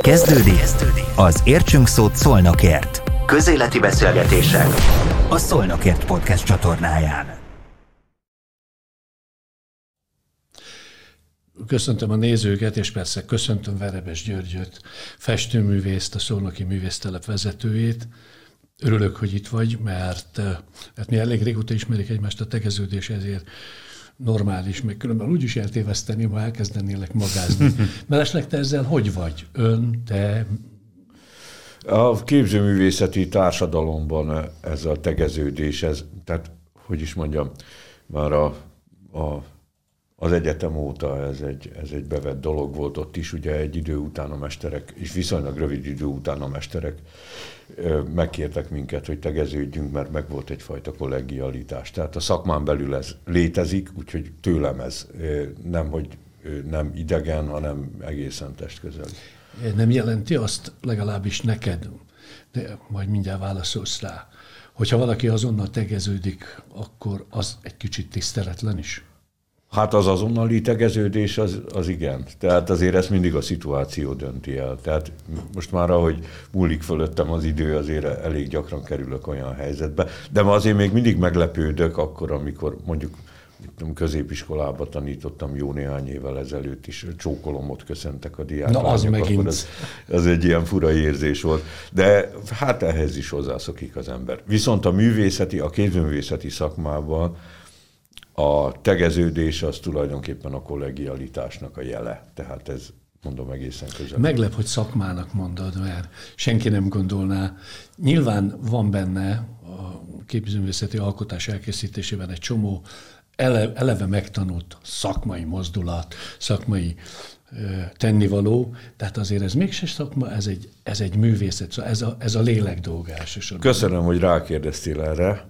Kezdődik az Értsünk Szót Szolnokért. Közéleti beszélgetések a Szolnokért Podcast csatornáján. Köszöntöm a nézőket, és persze köszöntöm Verebes Györgyöt, festőművészt, a Szolnoki Művésztelep vezetőjét. Örülök, hogy itt vagy, mert hát mi elég régóta ismerik egymást a tegeződés, ezért normális, meg különben úgy is eltéveszteni, ha elkezdenélek magázni. Mellesleg te ezzel hogy vagy? Ön, te, a képzőművészeti társadalomban ez a tegeződés, ez, tehát hogy is mondjam, már a, a, az egyetem óta ez egy, ez egy bevett dolog volt, ott is ugye egy idő után a mesterek, és viszonylag rövid idő után a mesterek megkértek minket, hogy tegeződjünk, mert meg volt egyfajta kollegialitás. Tehát a szakmán belül ez létezik, úgyhogy tőlem ez nem, hogy nem idegen, hanem egészen testközeli. Nem jelenti azt legalábbis neked, de majd mindjárt válaszolsz rá, hogyha valaki azonnal tegeződik, akkor az egy kicsit tiszteletlen is? Hát az azonnali tegeződés az, az igen. Tehát azért ezt mindig a szituáció dönti el. Tehát most már ahogy múlik fölöttem az idő, azért elég gyakran kerülök olyan helyzetbe. De azért még mindig meglepődök akkor, amikor mondjuk középiskolába tanítottam jó néhány évvel ezelőtt is, csókolomot köszöntek a diákok. Na az megint. Az, az egy ilyen fura érzés volt. De hát ehhez is hozzászokik az ember. Viszont a művészeti, a kézművészeti szakmában a tegeződés az tulajdonképpen a kollegialitásnak a jele. Tehát ez mondom egészen közel. Meglep, hogy szakmának mondod, mert senki nem gondolná. Nyilván van benne a képzőművészeti alkotás elkészítésében egy csomó eleve megtanult szakmai mozdulat, szakmai tennivaló, tehát azért ez mégse szakma, ez egy, ez egy művészet, szóval ez a, ez a lélek dolga. Köszönöm, hogy rákérdeztél erre.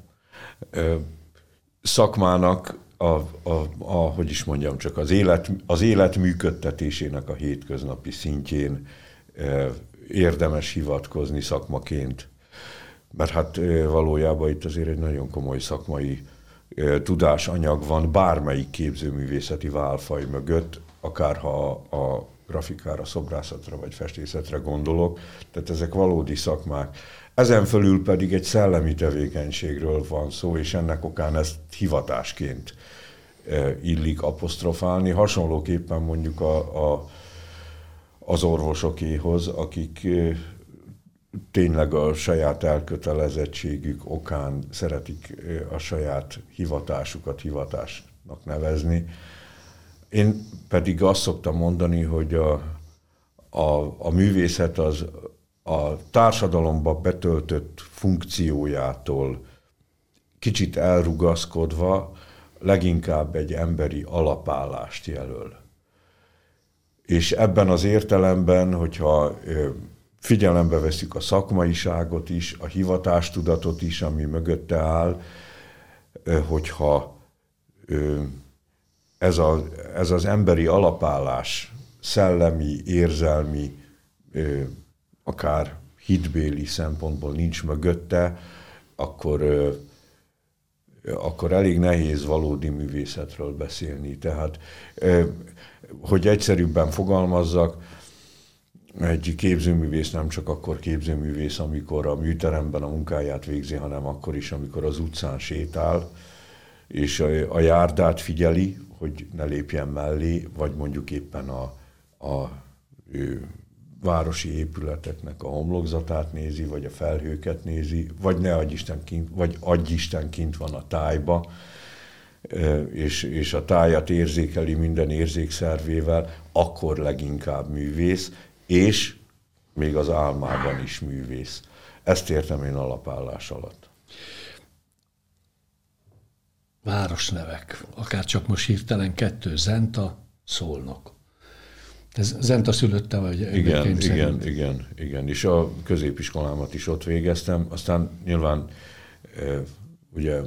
Szakmának a, a, a, hogy is mondjam, csak az élet, az élet működtetésének a hétköznapi szintjén érdemes hivatkozni szakmaként, mert hát valójában itt azért egy nagyon komoly szakmai tudásanyag van bármelyik képzőművészeti válfaj mögött, akár ha a grafikára, szobrászatra vagy festészetre gondolok, tehát ezek valódi szakmák. Ezen fölül pedig egy szellemi tevékenységről van szó, és ennek okán ezt hivatásként illik apostrofálni. Hasonlóképpen mondjuk a, a, az orvosokéhoz, akik tényleg a saját elkötelezettségük okán szeretik a saját hivatásukat hivatásnak nevezni. Én pedig azt szoktam mondani, hogy a, a, a művészet az a társadalomba betöltött funkciójától kicsit elrugaszkodva leginkább egy emberi alapállást jelöl. És ebben az értelemben, hogyha figyelembe veszük a szakmaiságot is, a hivatástudatot is, ami mögötte áll, hogyha ez, a, ez az emberi alapállás szellemi, érzelmi, akár hitbéli szempontból nincs mögötte, akkor, akkor elég nehéz valódi művészetről beszélni. Tehát, hogy egyszerűbben fogalmazzak, egy képzőművész nem csak akkor képzőművész, amikor a műteremben a munkáját végzi, hanem akkor is, amikor az utcán sétál, és a, a járdát figyeli, hogy ne lépjen mellé, vagy mondjuk éppen a, a ő, városi épületeknek a homlokzatát nézi, vagy a felhőket nézi, vagy ne adj Isten kint, vagy adj Isten kint van a tájba, és, és a tájat érzékeli minden érzékszervével, akkor leginkább művész, és még az álmában is művész. Ezt értem én alapállás alatt. Városnevek, akár csak most hirtelen kettő, Zenta, Szolnok. Ez Zenta szülötte, vagy? Igen, igen, szerint. igen, igen. És a középiskolámat is ott végeztem. Aztán nyilván ugye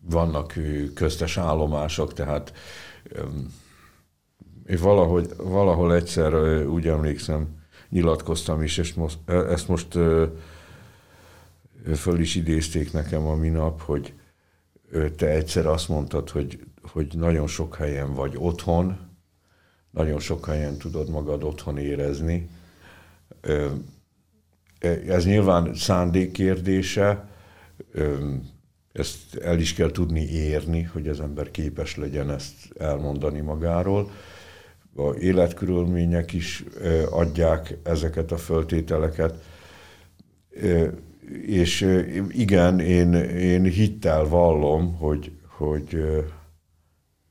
vannak köztes állomások, tehát én valahogy, valahol egyszer úgy emlékszem, nyilatkoztam is, és most, ezt most föl is idézték nekem a minap, hogy te egyszer azt mondtad, hogy, hogy nagyon sok helyen vagy otthon, nagyon sok helyen tudod magad otthon érezni, Ez nyilván szándék kérdése, ezt el is kell tudni érni, hogy az ember képes legyen ezt elmondani magáról. A életkörülmények is adják ezeket a föltételeket. És igen, én, én hittel vallom, hogy, hogy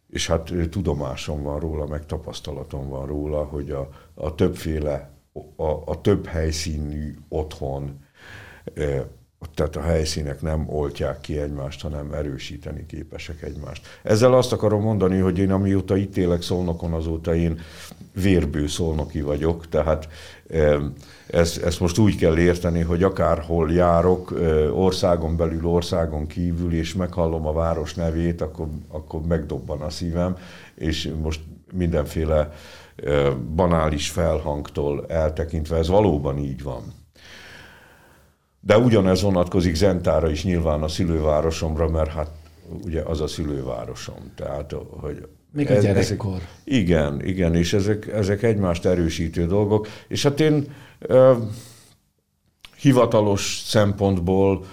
és hát tudomásom van róla, meg tapasztalatom van róla, hogy a, a többféle, a, a több helyszínű otthon, tehát a helyszínek nem oltják ki egymást, hanem erősíteni képesek egymást. Ezzel azt akarom mondani, hogy én amióta itt élek Szolnokon, azóta én vérbő szolnoki vagyok, tehát ezt, ezt most úgy kell érteni, hogy akárhol járok, országon belül, országon kívül, és meghallom a város nevét, akkor, akkor megdobban a szívem, és most mindenféle banális felhangtól eltekintve ez valóban így van. De ugyanez vonatkozik Zentára is nyilván a szülővárosomra, mert hát ugye az a szülővárosom. Tehát, hogy még a ez, gyerekkor. Ezek, igen, igen, és ezek, ezek egymást erősítő dolgok. És hát én uh, hivatalos szempontból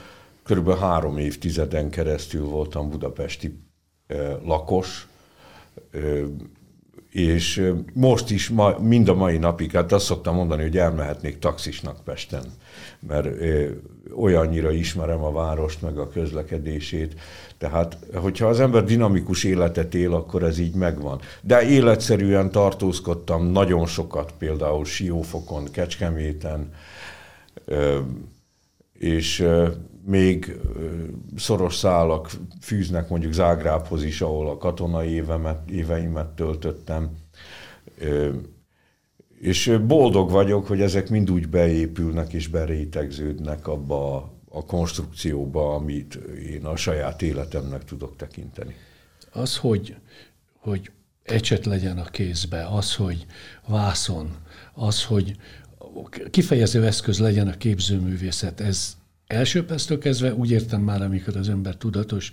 körülbelül három évtizeden keresztül voltam budapesti uh, lakos, uh, és most is, ma, mind a mai napig, hát azt szoktam mondani, hogy elmehetnék taxisnak Pesten, mert olyannyira ismerem a várost, meg a közlekedését. Tehát, hogyha az ember dinamikus életet él, akkor ez így megvan. De életszerűen tartózkodtam nagyon sokat, például Siófokon, Kecskeméten, és még szoros szálak fűznek mondjuk Zágrábhoz is, ahol a katonai évemet, éveimet töltöttem. És boldog vagyok, hogy ezek mind úgy beépülnek és berétegződnek abba a konstrukcióba, amit én a saját életemnek tudok tekinteni. Az, hogy, hogy ecset legyen a kézbe, az, hogy vászon, az, hogy kifejező eszköz legyen a képzőművészet, ez első perctől kezdve úgy értem már, amikor az ember tudatos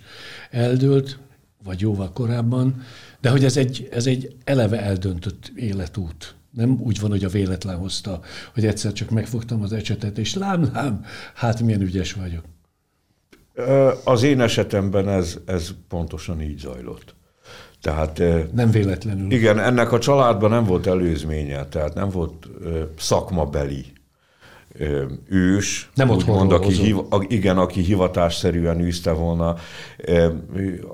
eldőlt, vagy jóval korábban, de hogy ez egy, ez egy eleve eldöntött életút. Nem úgy van, hogy a véletlen hozta, hogy egyszer csak megfogtam az ecsetet, és lám, lám, hát milyen ügyes vagyok. Az én esetemben ez, ez pontosan így zajlott. Tehát, nem véletlenül. Igen, ennek a családban nem volt előzménye, tehát nem volt szakmabeli ős, nem mond, aki hiv, igen, aki hivatásszerűen űzte volna.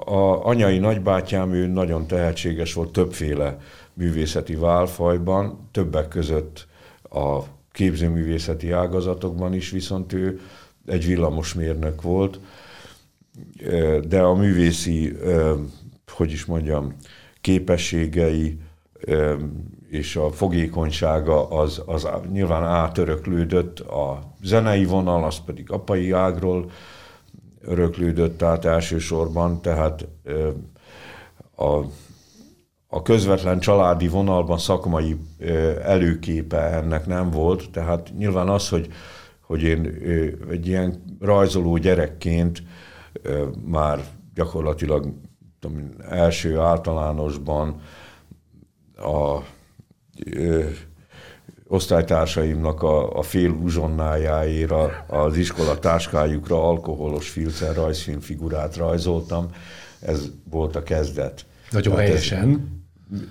A anyai nagybátyám, ő nagyon tehetséges volt többféle művészeti válfajban, többek között a képzőművészeti ágazatokban is, viszont ő egy villamosmérnök volt, de a művészi, hogy is mondjam, képességei és a fogékonysága az, az nyilván átöröklődött, a zenei vonal, az pedig apai ágról öröklődött át elsősorban, tehát a, a közvetlen családi vonalban szakmai előképe ennek nem volt, tehát nyilván az, hogy, hogy én egy ilyen rajzoló gyerekként már gyakorlatilag tudom, első általánosban a ö, osztálytársaimnak a, a fél uzsonnájáira az iskola táskájukra alkoholos filcer rajzfilmfigurát rajzoltam. Ez volt a kezdet. Nagyon hát helyesen.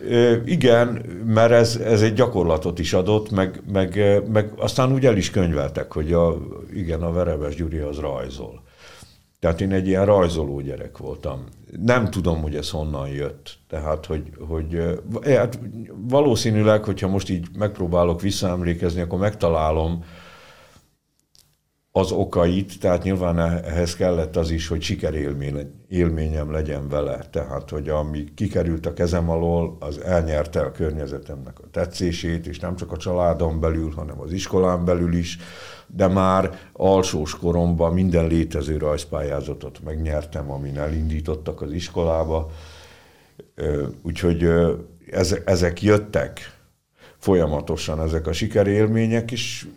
Ez, igen, mert ez, ez egy gyakorlatot is adott, meg, meg, meg aztán úgy el is könyveltek, hogy a, igen, a Verebes Gyuri az rajzol. Tehát én egy ilyen rajzoló gyerek voltam. Nem tudom, hogy ez honnan jött. Tehát, hogy, hogy hát valószínűleg, hogyha most így megpróbálok visszaemlékezni, akkor megtalálom az okait, tehát nyilván ehhez kellett az is, hogy sikerélményem legyen vele. Tehát, hogy ami kikerült a kezem alól, az elnyerte a környezetemnek a tetszését, és nem csak a családon belül, hanem az iskolán belül is de már alsós koromban minden létező rajzpályázatot megnyertem, amin elindítottak az iskolába. Úgyhogy ezek jöttek folyamatosan, ezek a sikerélmények, is.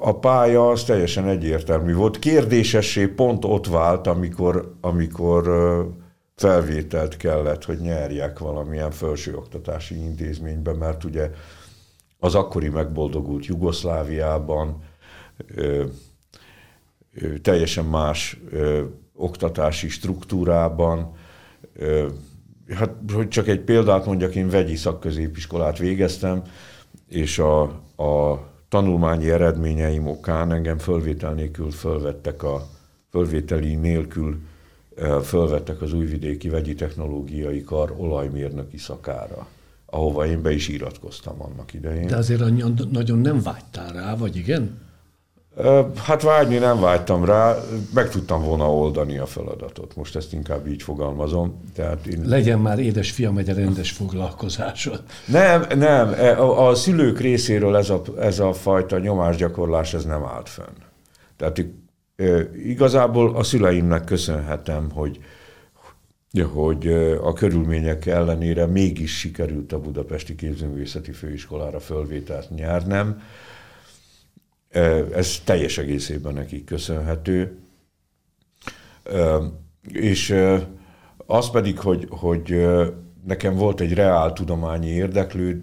A pálya az teljesen egyértelmű volt. Kérdésessé pont ott vált, amikor, amikor felvételt kellett, hogy nyerjek valamilyen felsőoktatási intézménybe, mert ugye az akkori megboldogult Jugoszláviában teljesen más oktatási struktúrában. Hát, hogy csak egy példát mondjak, én vegyi szakközépiskolát végeztem, és a, a tanulmányi eredményeim okán engem fölvétel nélkül fölvettek a fölvételi nélkül fölvettek az újvidéki vegyi technológiai kar olajmérnöki szakára, ahova én be is iratkoztam annak idején. De azért nagyon nem vágytál rá, vagy igen? Hát vágyni nem vágytam rá, meg tudtam volna oldani a feladatot. Most ezt inkább így fogalmazom. Tehát én... Legyen már édes fiam egy rendes foglalkozásod. Nem, nem. E, a, a szülők részéről ez a, ez a fajta nyomásgyakorlás ez nem állt fönn. Tehát igazából a szüleimnek köszönhetem, hogy, hogy a körülmények ellenére mégis sikerült a Budapesti Képzőművészeti Főiskolára fölvételt nyernem. Ez teljes egészében nekik köszönhető. És az pedig, hogy, hogy nekem volt egy reáltudományi érdeklő,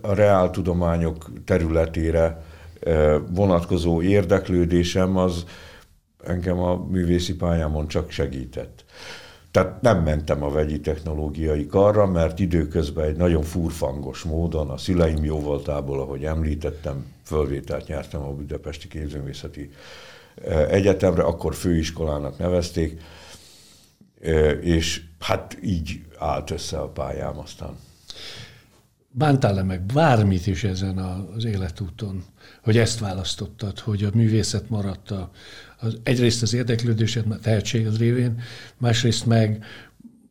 a reáltudományok területére vonatkozó érdeklődésem az engem a művészi pályámon csak segített. Tehát nem mentem a vegyi technológiai karra, mert időközben egy nagyon furfangos módon a szüleim jó voltából, ahogy említettem, fölvételt nyertem a Budapesti Képzőművészeti e, Egyetemre, akkor főiskolának nevezték, e, és hát így állt össze a pályám aztán. Bántál-e meg bármit is ezen az életúton, hogy ezt választottad, hogy a művészet maradt a, az, egyrészt az érdeklődésed, a tehetséged révén, másrészt meg,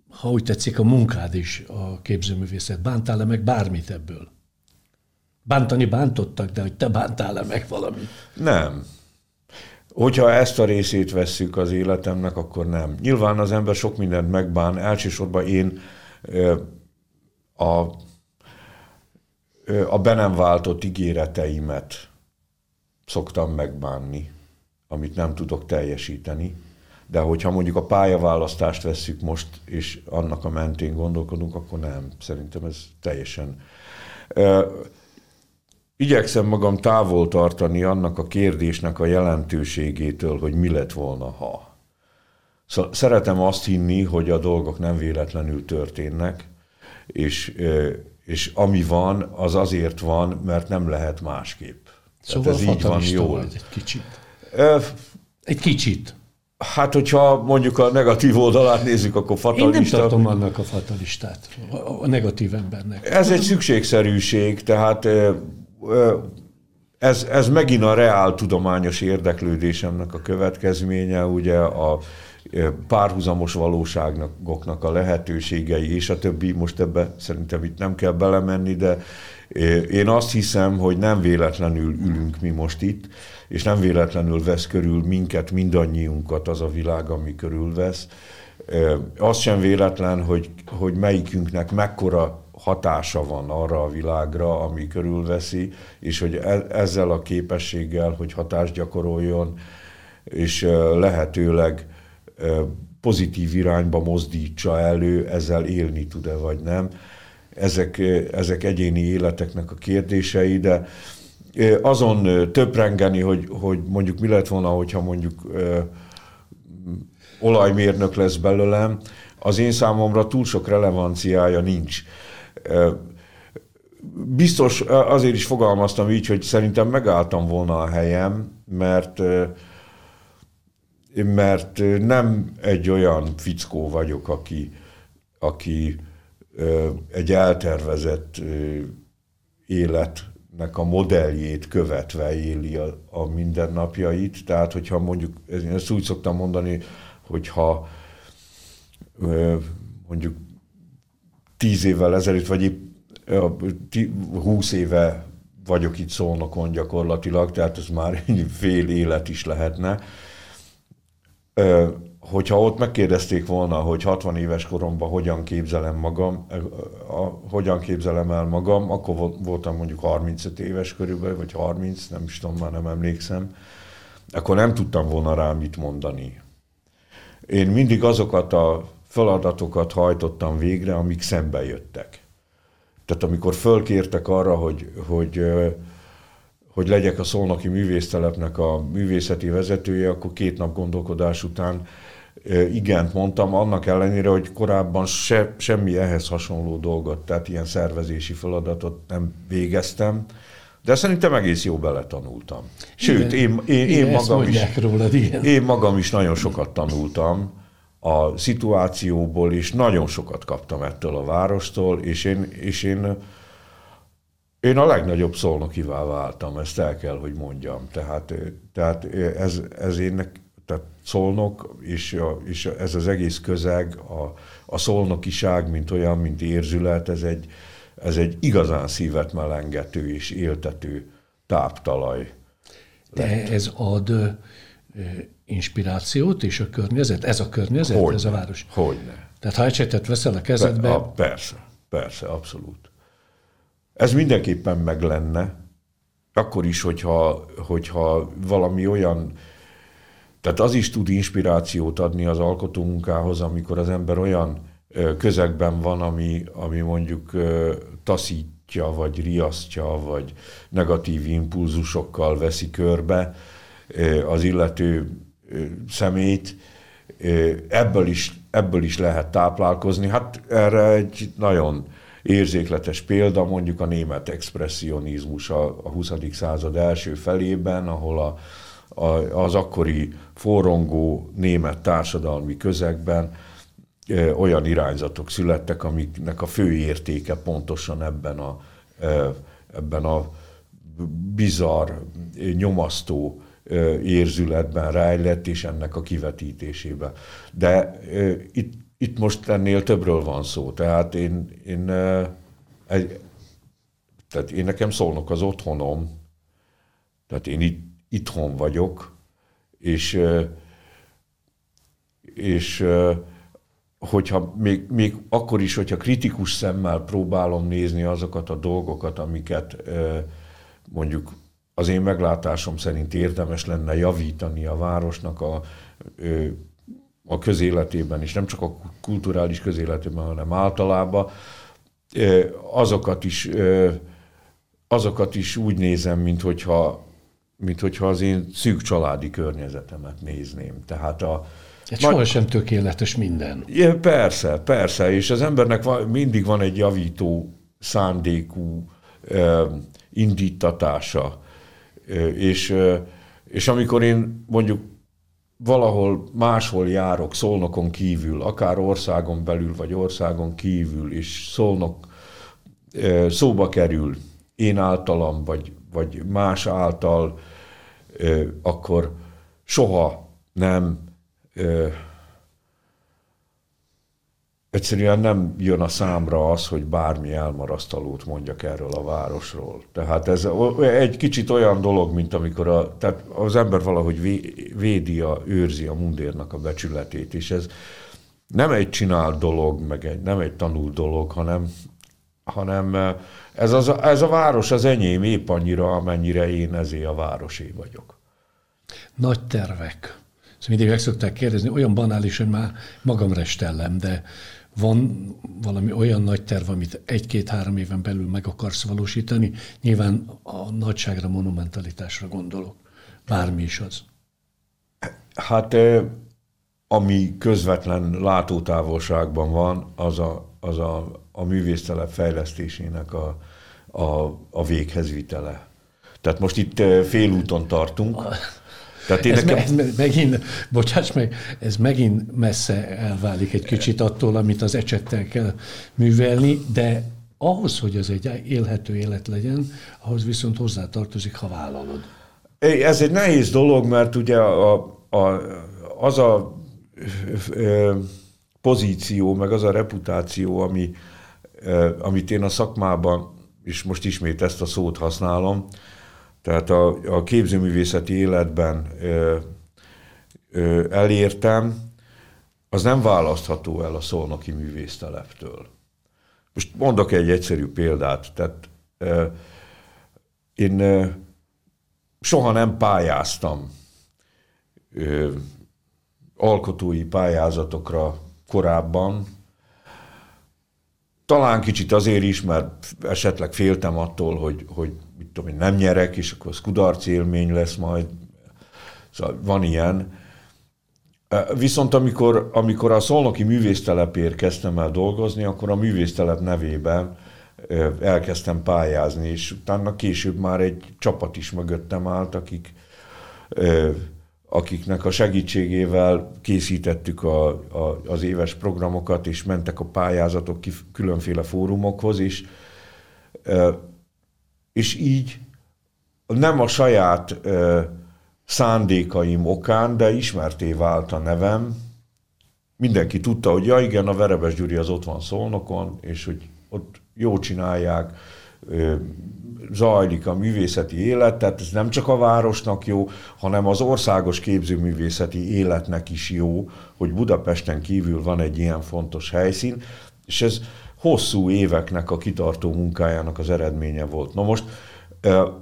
ha úgy tetszik, a munkád is a képzőművészet. Bántál-e meg bármit ebből? Bántani bántottak, de hogy te bántál-e meg valamit? Nem. Hogyha ezt a részét vesszük az életemnek, akkor nem. Nyilván az ember sok mindent megbán, elsősorban én a, a be nem váltott ígéreteimet szoktam megbánni amit nem tudok teljesíteni. De hogyha mondjuk a pályaválasztást vesszük most, és annak a mentén gondolkodunk, akkor nem. Szerintem ez teljesen... Igyekszem magam távol tartani annak a kérdésnek a jelentőségétől, hogy mi lett volna, ha. Szóval szeretem azt hinni, hogy a dolgok nem véletlenül történnek, és, és ami van, az azért van, mert nem lehet másképp. Szóval ez így van jól. egy kicsit. Egy kicsit. Hát, hogyha mondjuk a negatív oldalát nézzük, akkor fatalista. Én nem tartom annak a fatalistát, a negatív embernek. Ez egy szükségszerűség, tehát ez, ez megint a reál tudományos érdeklődésemnek a következménye, ugye a párhuzamos valóságoknak a lehetőségei, és a többi, most ebbe szerintem itt nem kell belemenni, de én azt hiszem, hogy nem véletlenül ülünk mi most itt, és nem véletlenül vesz körül minket, mindannyiunkat az a világ, ami körülvesz. Az sem véletlen, hogy, hogy melyikünknek mekkora hatása van arra a világra, ami körülveszi, és hogy e, ezzel a képességgel, hogy hatást gyakoroljon, és lehetőleg pozitív irányba mozdítsa elő, ezzel élni tud-e vagy nem. Ezek, ezek egyéni életeknek a kérdései, de azon töprengeni, hogy, hogy mondjuk mi lett volna, hogyha mondjuk ö, olajmérnök lesz belőlem, az én számomra túl sok relevanciája nincs. Biztos azért is fogalmaztam így, hogy szerintem megálltam volna a helyem, mert mert nem egy olyan fickó vagyok, aki, aki egy eltervezett életnek a modelljét követve éli a, a mindennapjait. Tehát, hogyha mondjuk, ezt úgy szoktam mondani, hogyha mondjuk tíz évvel ezelőtt, vagy épp húsz éve vagyok itt szónokon gyakorlatilag, tehát ez már egy fél élet is lehetne, hogyha ott megkérdezték volna, hogy 60 éves koromban hogyan képzelem magam, hogyan képzelem el magam, akkor voltam mondjuk 35 éves körülbelül, vagy 30, nem is tudom, már nem emlékszem, akkor nem tudtam volna rá mit mondani. Én mindig azokat a feladatokat hajtottam végre, amik szembe jöttek. Tehát amikor fölkértek arra, hogy, hogy, hogy legyek a Szolnoki Művésztelepnek a művészeti vezetője, akkor két nap gondolkodás után igent mondtam, annak ellenére, hogy korábban se, semmi ehhez hasonló dolgot, tehát ilyen szervezési feladatot nem végeztem, de szerintem egész jó beletanultam. Sőt, én, én, én, magam is, rólad, igen. én magam is nagyon sokat tanultam a szituációból, és nagyon sokat kaptam ettől a várostól, és én, és én, én a legnagyobb szolnokivá váltam, ezt el kell, hogy mondjam. Tehát, tehát ez, ez én, tehát szolnok, és, a, és ez az egész közeg, a, a szolnokiság, mint olyan, mint érzület, ez egy, ez egy igazán szívet melengető és éltető táptalaj. De lett. ez ad ö, inspirációt és a környezet? Ez a környezet, Hogyne. ez a város? Hogyne. Tehát ha ecsetet veszel a kezedbe... Be, a, persze, persze, abszolút. Ez mindenképpen meg lenne, akkor is, hogyha, hogyha valami olyan, tehát az is tud inspirációt adni az alkotómunkához, amikor az ember olyan közegben van, ami, ami mondjuk taszítja, vagy riasztja, vagy negatív impulzusokkal veszi körbe az illető szemét, ebből is, ebből is lehet táplálkozni. Hát erre egy nagyon érzékletes példa, mondjuk a német expressionizmus a, a 20. század első felében, ahol a, a, az akkori forrongó német társadalmi közegben olyan irányzatok születtek, amiknek a fő értéke pontosan ebben a, ebben a bizarr, nyomasztó érzületben rejlett, és ennek a kivetítésében. De itt, itt most ennél többről van szó. Tehát én, én, egy, tehát én nekem szólnak az otthonom, tehát én itt, itthon vagyok, és, és hogyha még, még akkor is, hogyha kritikus szemmel próbálom nézni azokat a dolgokat, amiket mondjuk az én meglátásom szerint érdemes lenne javítani a városnak a, a közéletében, és nem csak a kulturális közéletében, hanem általában, azokat is, azokat is úgy nézem, mint hogyha, mint hogyha az én szűk családi környezetemet nézném. Tehát a, egy soha sem tökéletes minden. Ja, persze, persze, és az embernek van, mindig van egy javító szándékú indítatása, és, és amikor én mondjuk valahol máshol járok, szolnokon kívül, akár országon belül, vagy országon kívül, és szolnok szóba kerül én általam, vagy, vagy más által, akkor soha nem egyszerűen nem jön a számra az, hogy bármi elmarasztalót mondjak erről a városról. Tehát ez egy kicsit olyan dolog, mint amikor a, tehát az ember valahogy védi, a, őrzi a mundérnak a becsületét, és ez nem egy csinált dolog, meg egy, nem egy tanult dolog, hanem, hanem ez, az, ez a város az enyém épp annyira, amennyire én ezé a városé vagyok. Nagy tervek. Ezt mindig meg szokták kérdezni, olyan banális, hogy már magam restellem, de van valami olyan nagy terv, amit egy-két-három éven belül meg akarsz valósítani? Nyilván a nagyságra, monumentalitásra gondolok. Bármi is az. Hát ami közvetlen látótávolságban van, az a, az a, a művésztelep fejlesztésének a, a, a véghez vitele. Tehát most itt félúton tartunk. Tehát én ez, nekem... me, ez megint, bocsáss meg, ez megint messze elválik egy kicsit attól, amit az ecsettel kell művelni, de ahhoz, hogy az egy élhető élet legyen, ahhoz viszont hozzátartozik, ha vállalod. Ez egy nehéz dolog, mert ugye a, a, az a pozíció, meg az a reputáció, ami, amit én a szakmában, és most ismét ezt a szót használom, tehát a, a képzőművészeti életben ö, ö, elértem, az nem választható el a szolnoki művészteleptől. Most mondok egy egyszerű példát. Tehát ö, én ö, soha nem pályáztam ö, alkotói pályázatokra korábban, talán kicsit azért is, mert esetleg féltem attól, hogy, hogy mit tudom én, nem nyerek, és akkor az kudarc élmény lesz majd. Szóval van ilyen. Viszont amikor, amikor a Szolnoki művésztelepért kezdtem el dolgozni, akkor a művésztelep nevében elkezdtem pályázni, és utána később már egy csapat is mögöttem állt, akik, akiknek a segítségével készítettük a, a, az éves programokat, és mentek a pályázatok különféle fórumokhoz, és, és így nem a saját szándékaim okán, de ismerté vált a nevem. Mindenki tudta, hogy ja igen, a Verebes Gyuri az ott van Szolnokon, és hogy ott jó csinálják, zajlik a művészeti élet, tehát ez nem csak a városnak jó, hanem az országos képzőművészeti életnek is jó, hogy Budapesten kívül van egy ilyen fontos helyszín, és ez hosszú éveknek a kitartó munkájának az eredménye volt. Na most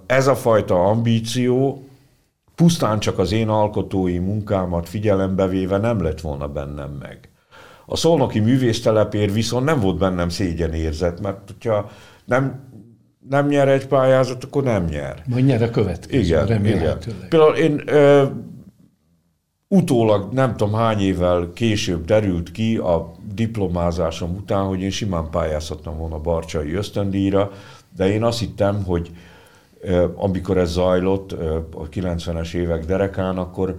ez a fajta ambíció pusztán csak az én alkotói munkámat figyelembe véve nem lett volna bennem meg. A szolnoki művésztelepér viszont nem volt bennem szégyenérzet, mert hogyha nem, nem nyer egy pályázat, akkor nem nyer. Majd nyer a következő, igen, igen. Például én ö, utólag nem tudom hány évvel később derült ki a diplomázásom után, hogy én simán pályázhattam volna Barcsai ösztöndíjra, de én azt hittem, hogy amikor ez zajlott a 90-es évek derekán, akkor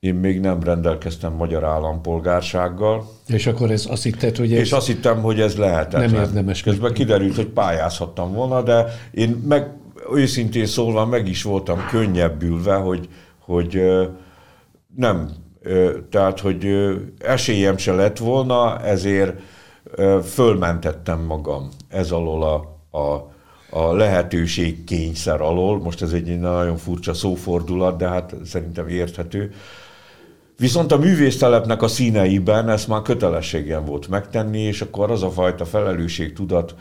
én még nem rendelkeztem magyar állampolgársággal. És akkor ez azt hitted, hogy ez És azt hittem, hogy ez lehetetlen. Nem érdemes. Közben kiderült, hogy pályázhattam volna, de én meg, őszintén szólva meg is voltam könnyebbülve, hogy, hogy nem, tehát, hogy esélyem se lett volna, ezért fölmentettem magam ez alól a, a a lehetőség kényszer alól. Most ez egy nagyon furcsa szófordulat, de hát szerintem érthető. Viszont a művésztelepnek a színeiben ezt már kötelességem volt megtenni, és akkor az a fajta felelősségtudat,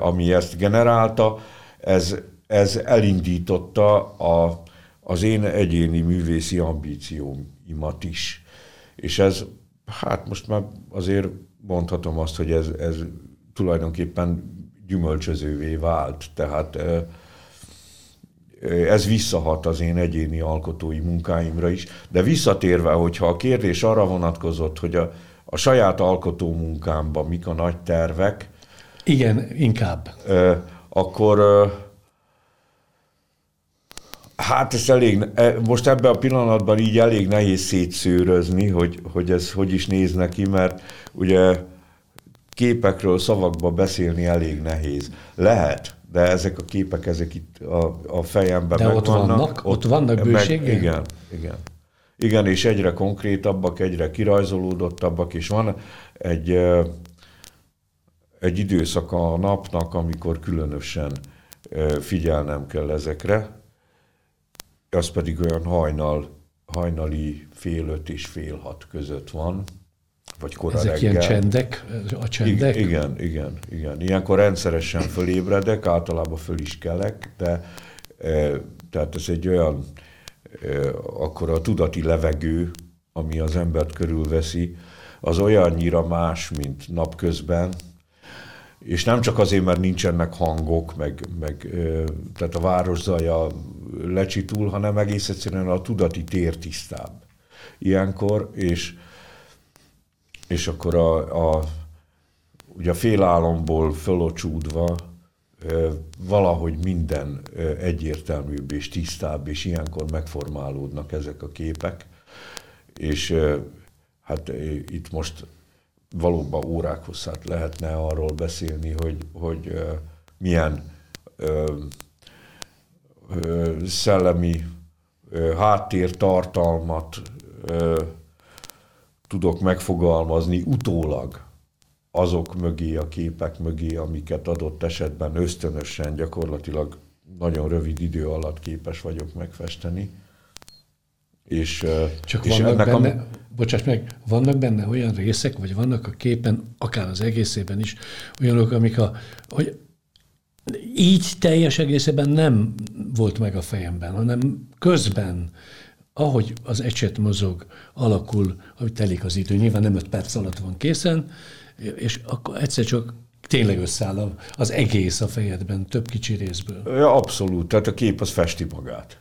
ami ezt generálta, ez, ez elindította a, az én egyéni művészi ambícióimat is. És ez, hát most már azért mondhatom azt, hogy ez, ez tulajdonképpen gyümölcsözővé vált. Tehát eh, ez visszahat az én egyéni alkotói munkáimra is. De visszatérve, hogyha a kérdés arra vonatkozott, hogy a, a saját alkotó munkámban mik a nagy tervek. Igen, inkább. Akkor hát ez elég, e, most ebben a pillanatban így elég nehéz szétszőrözni, hogy, hogy ez hogy is néz neki, mert ugye képekről szavakba beszélni elég nehéz. Lehet, de ezek a képek, ezek itt a, a fejemben De ott vannak, vannak, ott vannak bőséggel? Meg, igen, igen. Igen, és egyre konkrétabbak, egyre kirajzolódottabbak, és van egy, egy időszak a napnak, amikor különösen figyelnem kell ezekre, az pedig olyan hajnal, hajnali fél öt és fél hat között van, vagy kora Ezek reggel. ilyen csendek, a csendek? Igen, igen, igen. Ilyenkor rendszeresen fölébredek, általában föl is kelek, de e, tehát ez egy olyan, e, akkor a tudati levegő, ami az embert körülveszi, az olyannyira más, mint napközben, és nem csak azért, mert nincsenek hangok, meg, meg tehát a város zaja lecsitul, hanem egész egyszerűen a tudati tér tisztább ilyenkor, és és akkor a, a, ugye a félálomból fölocsúdva valahogy minden egyértelműbb és tisztább, és ilyenkor megformálódnak ezek a képek. És hát itt most valóban órák hosszát lehetne arról beszélni, hogy, hogy milyen szellemi háttértartalmat tudok megfogalmazni utólag azok mögé, a képek mögé, amiket adott esetben ösztönösen, gyakorlatilag nagyon rövid idő alatt képes vagyok megfesteni. És, Csak és vannak benne, a... bocsáss meg, vannak benne olyan részek, vagy vannak a képen, akár az egészében is, olyanok, amik a, hogy így teljes egészében nem volt meg a fejemben, hanem közben ahogy az ecset mozog, alakul, ahogy telik az idő, nyilván nem öt perc alatt van készen, és akkor egyszer csak tényleg összeáll az egész a fejedben, több kicsi részből. Ja, abszolút, tehát a kép az festi magát.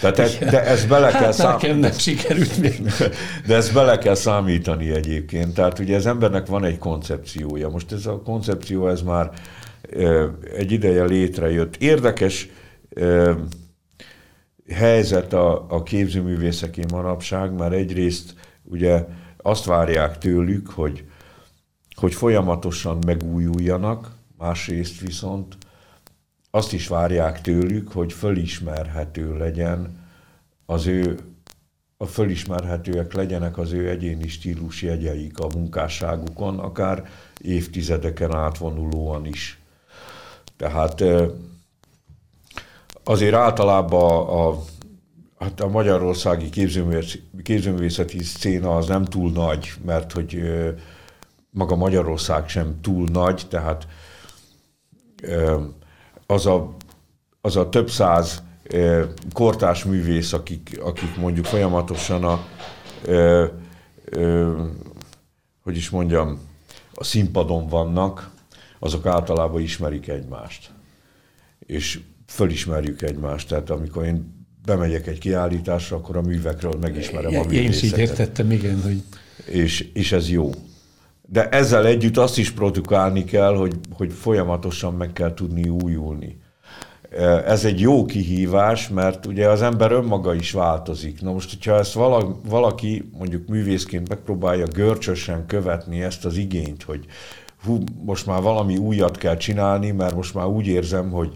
Tehát ez, de ezt bele hát kell számítani. nem sikerült még. De ezt bele kell számítani egyébként. Tehát ugye az embernek van egy koncepciója. Most ez a koncepció, ez már egy ideje létrejött. Érdekes helyzet a, a képzőművészeké manapság, mert egyrészt ugye azt várják tőlük, hogy, hogy folyamatosan megújuljanak, másrészt viszont azt is várják tőlük, hogy fölismerhető legyen az ő, a fölismerhetőek legyenek az ő egyéni stílus jegyeik a munkásságukon, akár évtizedeken átvonulóan is. Tehát azért általában a, a, hát a magyarországi képzőművészeti széna az nem túl nagy, mert hogy maga Magyarország sem túl nagy, tehát az a, az a több száz kortás művész, akik, akik mondjuk folyamatosan a, ö, ö, hogy is mondjam, a színpadon vannak, azok általában ismerik egymást. És fölismerjük egymást. Tehát amikor én bemegyek egy kiállításra, akkor a művekről megismerem a művészetet. Én is így értettem, igen, hogy... És, és ez jó. De ezzel együtt azt is produkálni kell, hogy, hogy folyamatosan meg kell tudni újulni. Ez egy jó kihívás, mert ugye az ember önmaga is változik. Na most, hogyha ezt valaki mondjuk művészként megpróbálja görcsösen követni ezt az igényt, hogy hú, most már valami újat kell csinálni, mert most már úgy érzem, hogy,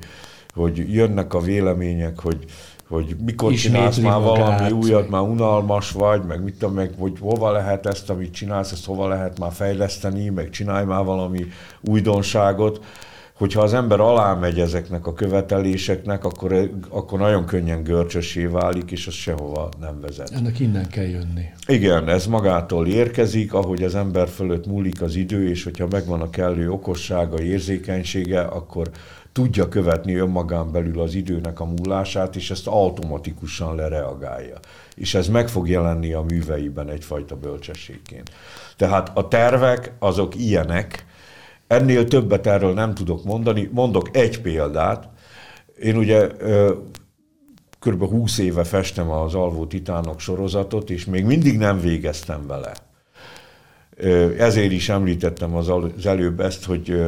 hogy jönnek a vélemények, hogy, hogy mikor Ismétli csinálsz már magát. valami újat, már unalmas vagy, meg mit tudom, meg hogy hova lehet ezt, amit csinálsz, ezt hova lehet már fejleszteni, meg csinálj már valami újdonságot. Hogyha az ember alámegy ezeknek a követeléseknek, akkor, akkor nagyon könnyen görcsösé válik, és az sehova nem vezet. Ennek innen kell jönni. Igen, ez magától érkezik, ahogy az ember fölött múlik az idő, és hogyha megvan a kellő okossága, érzékenysége, akkor tudja követni önmagán belül az időnek a múlását, és ezt automatikusan lereagálja. És ez meg fog jelenni a műveiben egyfajta bölcsességként. Tehát a tervek azok ilyenek, ennél többet erről nem tudok mondani. Mondok egy példát. Én ugye kb. 20 éve festem az Alvó Titánok sorozatot, és még mindig nem végeztem vele. Ezért is említettem az előbb ezt, hogy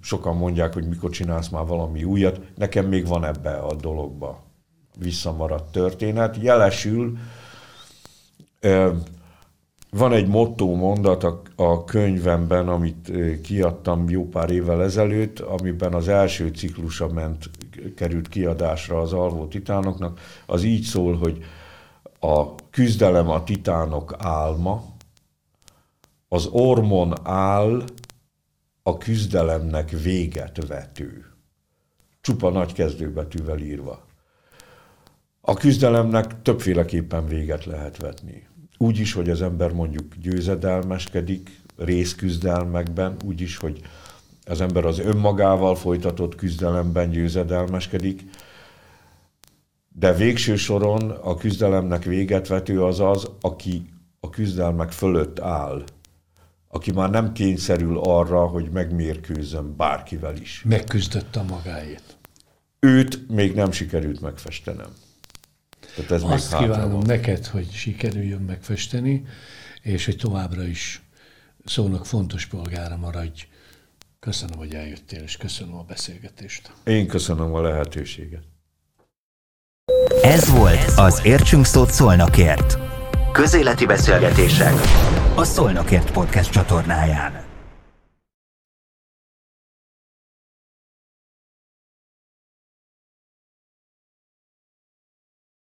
sokan mondják, hogy mikor csinálsz már valami újat. Nekem még van ebbe a dologba visszamaradt történet. Jelesül, van egy motto mondat a, könyvemben, amit kiadtam jó pár évvel ezelőtt, amiben az első ciklusa ment, került kiadásra az alvó titánoknak. Az így szól, hogy a küzdelem a titánok álma, az ormon áll a küzdelemnek véget vető. Csupa nagy kezdőbetűvel írva. A küzdelemnek többféleképpen véget lehet vetni. Úgy is, hogy az ember mondjuk győzedelmeskedik részküzdelmekben, úgy is, hogy az ember az önmagával folytatott küzdelemben győzedelmeskedik, de végső soron a küzdelemnek véget vető az az, aki a küzdelmek fölött áll, aki már nem kényszerül arra, hogy megmérkőzzön bárkivel is. Megküzdött a magáét. Őt még nem sikerült megfestenem. Tehát ez Azt még kívánom van. neked, hogy sikerüljön megfesteni, és hogy továbbra is szónak fontos polgára maradj. Köszönöm, hogy eljöttél, és köszönöm a beszélgetést. Én köszönöm a lehetőséget. Ez volt az Értsünk Szót Szolnokért. Közéleti beszélgetések a Szolnokért Podcast csatornáján.